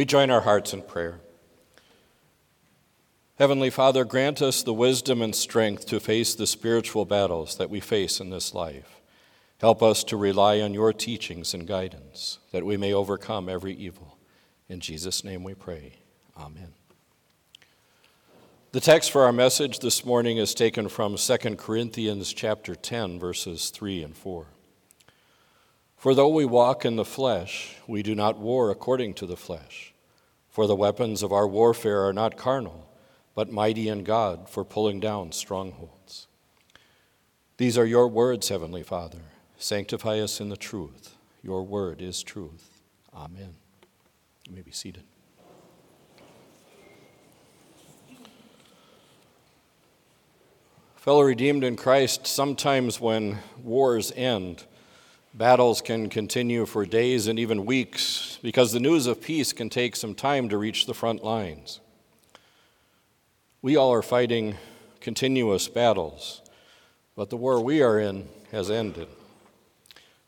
We join our hearts in prayer. Heavenly Father, grant us the wisdom and strength to face the spiritual battles that we face in this life. Help us to rely on your teachings and guidance, that we may overcome every evil. In Jesus' name we pray. Amen. The text for our message this morning is taken from 2 Corinthians chapter 10 verses 3 and 4. For though we walk in the flesh, we do not war according to the flesh. For the weapons of our warfare are not carnal, but mighty in God for pulling down strongholds. These are your words, Heavenly Father. Sanctify us in the truth. Your word is truth. Amen. You may be seated. Fellow redeemed in Christ, sometimes when wars end, Battles can continue for days and even weeks because the news of peace can take some time to reach the front lines. We all are fighting continuous battles, but the war we are in has ended.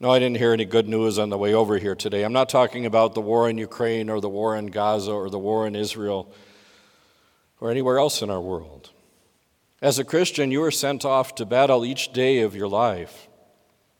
No, I didn't hear any good news on the way over here today. I'm not talking about the war in Ukraine or the war in Gaza or the war in Israel or anywhere else in our world. As a Christian, you are sent off to battle each day of your life.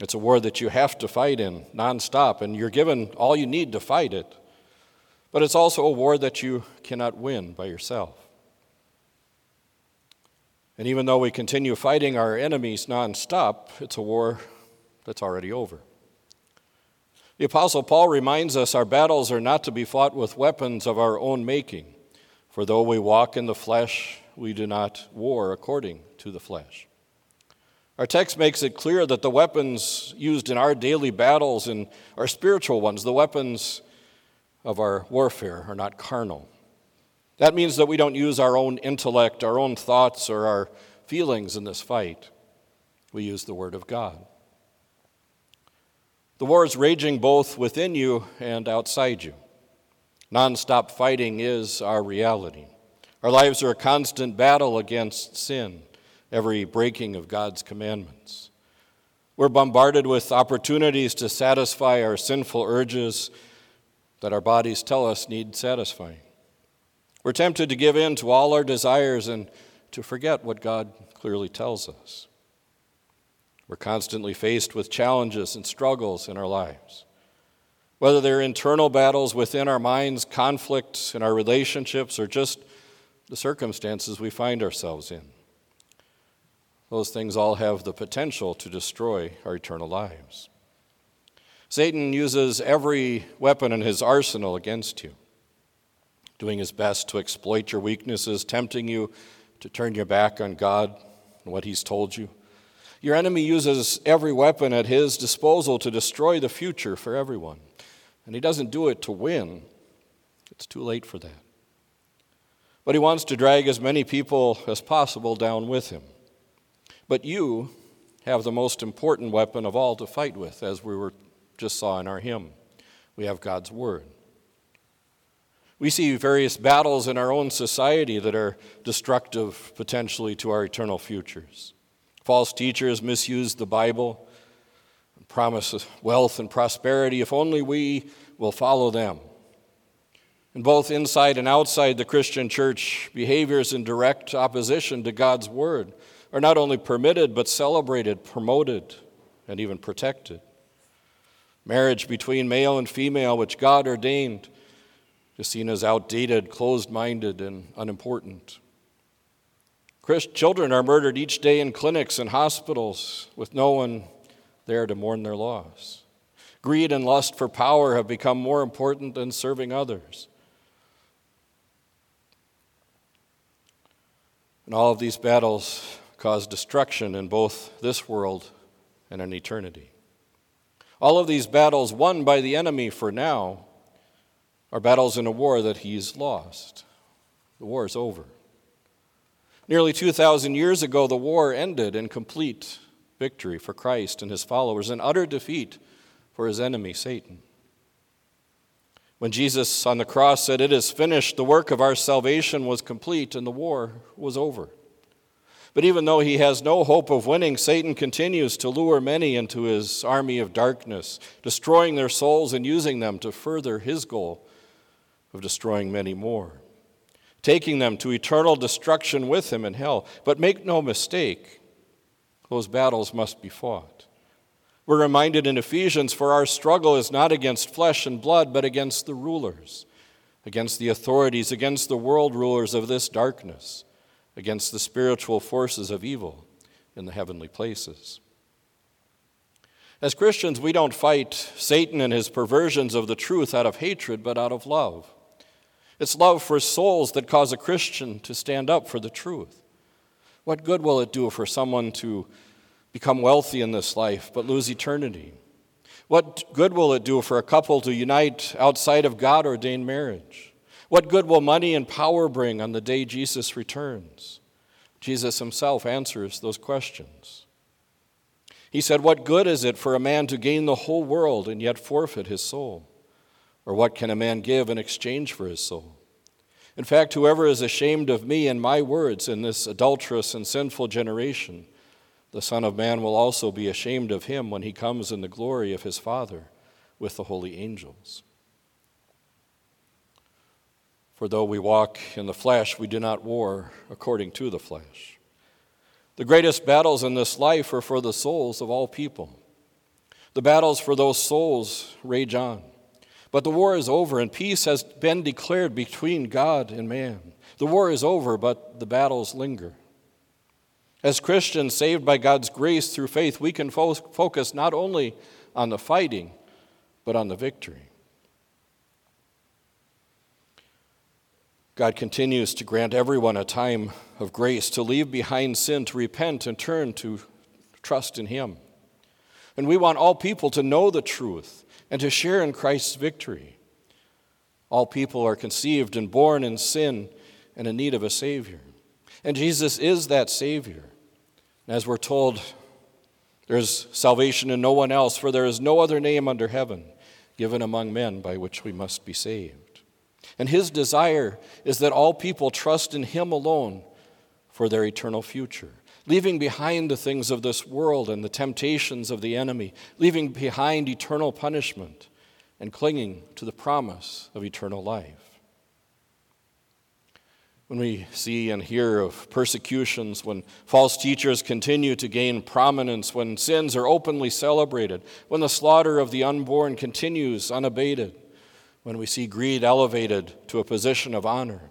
It's a war that you have to fight in nonstop, and you're given all you need to fight it. But it's also a war that you cannot win by yourself. And even though we continue fighting our enemies nonstop, it's a war that's already over. The Apostle Paul reminds us our battles are not to be fought with weapons of our own making, for though we walk in the flesh, we do not war according to the flesh. Our text makes it clear that the weapons used in our daily battles and our spiritual ones, the weapons of our warfare, are not carnal. That means that we don't use our own intellect, our own thoughts, or our feelings in this fight. We use the Word of God. The war is raging both within you and outside you. Nonstop fighting is our reality. Our lives are a constant battle against sin every breaking of God's commandments. We're bombarded with opportunities to satisfy our sinful urges that our bodies tell us need satisfying. We're tempted to give in to all our desires and to forget what God clearly tells us. We're constantly faced with challenges and struggles in our lives. Whether they're internal battles within our minds, conflicts in our relationships, or just the circumstances we find ourselves in. Those things all have the potential to destroy our eternal lives. Satan uses every weapon in his arsenal against you, doing his best to exploit your weaknesses, tempting you to turn your back on God and what he's told you. Your enemy uses every weapon at his disposal to destroy the future for everyone. And he doesn't do it to win, it's too late for that. But he wants to drag as many people as possible down with him. But you have the most important weapon of all to fight with, as we were just saw in our hymn. We have God's Word. We see various battles in our own society that are destructive potentially to our eternal futures. False teachers misuse the Bible and promise wealth and prosperity if only we will follow them. And both inside and outside the Christian church, behaviors in direct opposition to God's Word are not only permitted, but celebrated, promoted, and even protected. Marriage between male and female, which God ordained, is seen as outdated, closed minded, and unimportant. Christ, children are murdered each day in clinics and hospitals with no one there to mourn their loss. Greed and lust for power have become more important than serving others. And all of these battles cause destruction in both this world and in eternity. All of these battles won by the enemy for now are battles in a war that he's lost. The war is over. Nearly 2,000 years ago, the war ended in complete victory for Christ and his followers and utter defeat for his enemy, Satan. When Jesus on the cross said, It is finished, the work of our salvation was complete and the war was over. But even though he has no hope of winning, Satan continues to lure many into his army of darkness, destroying their souls and using them to further his goal of destroying many more, taking them to eternal destruction with him in hell. But make no mistake, those battles must be fought. We're reminded in Ephesians for our struggle is not against flesh and blood, but against the rulers, against the authorities, against the world rulers of this darkness, against the spiritual forces of evil in the heavenly places. As Christians, we don't fight Satan and his perversions of the truth out of hatred, but out of love. It's love for souls that cause a Christian to stand up for the truth. What good will it do for someone to become wealthy in this life but lose eternity? What good will it do for a couple to unite outside of God ordained marriage? What good will money and power bring on the day Jesus returns? Jesus himself answers those questions. He said, What good is it for a man to gain the whole world and yet forfeit his soul? Or what can a man give in exchange for his soul? In fact, whoever is ashamed of me and my words in this adulterous and sinful generation, the Son of Man will also be ashamed of him when he comes in the glory of his Father with the holy angels. For though we walk in the flesh, we do not war according to the flesh. The greatest battles in this life are for the souls of all people. The battles for those souls rage on. But the war is over, and peace has been declared between God and man. The war is over, but the battles linger. As Christians saved by God's grace through faith, we can fo- focus not only on the fighting, but on the victory. God continues to grant everyone a time of grace to leave behind sin, to repent and turn to trust in Him. And we want all people to know the truth and to share in Christ's victory. All people are conceived and born in sin and in need of a Savior. And Jesus is that Savior. As we're told, there's salvation in no one else, for there is no other name under heaven given among men by which we must be saved. And his desire is that all people trust in him alone for their eternal future, leaving behind the things of this world and the temptations of the enemy, leaving behind eternal punishment, and clinging to the promise of eternal life. When we see and hear of persecutions, when false teachers continue to gain prominence, when sins are openly celebrated, when the slaughter of the unborn continues unabated, when we see greed elevated to a position of honor,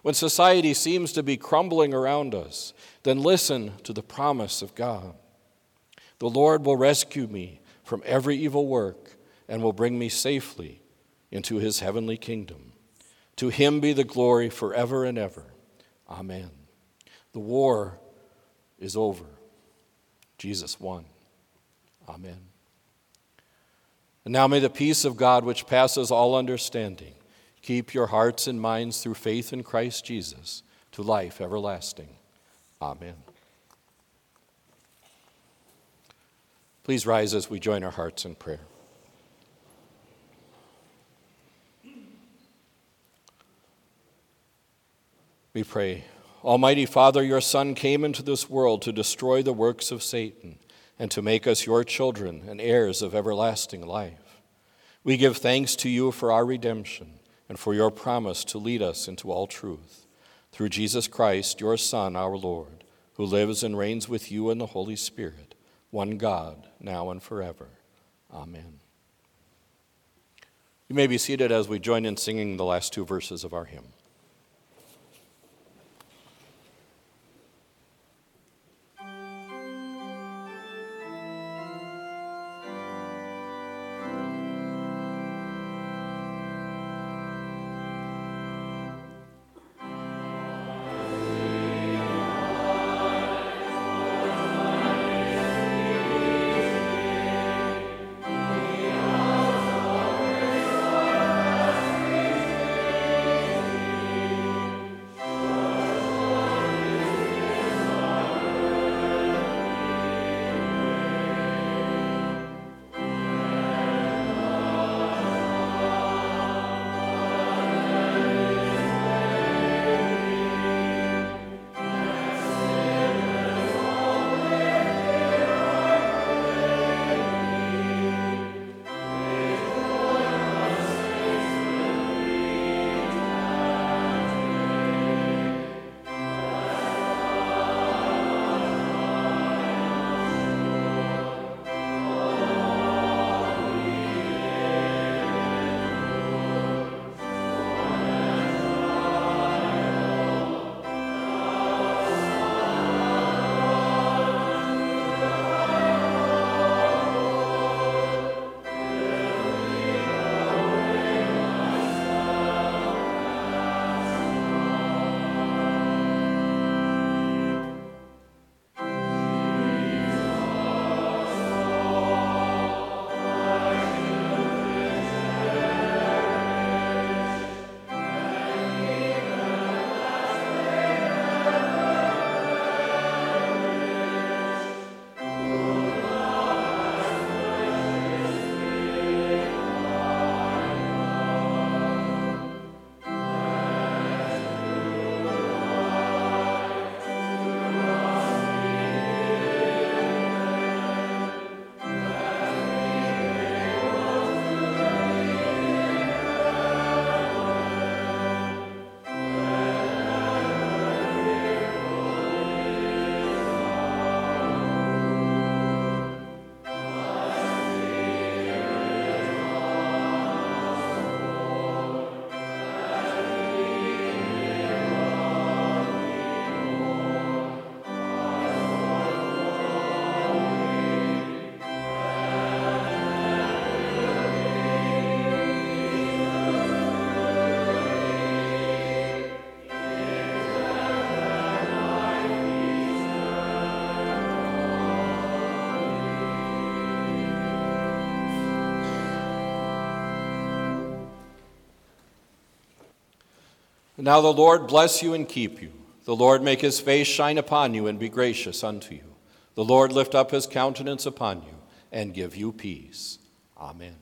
when society seems to be crumbling around us, then listen to the promise of God. The Lord will rescue me from every evil work and will bring me safely into his heavenly kingdom. To him be the glory forever and ever. Amen. The war is over. Jesus won. Amen. And now may the peace of God, which passes all understanding, keep your hearts and minds through faith in Christ Jesus to life everlasting. Amen. Please rise as we join our hearts in prayer. We pray, Almighty Father, your Son came into this world to destroy the works of Satan and to make us your children and heirs of everlasting life. We give thanks to you for our redemption and for your promise to lead us into all truth. Through Jesus Christ, your Son, our Lord, who lives and reigns with you in the Holy Spirit, one God, now and forever. Amen. You may be seated as we join in singing the last two verses of our hymn. Now the Lord bless you and keep you. The Lord make his face shine upon you and be gracious unto you. The Lord lift up his countenance upon you and give you peace. Amen.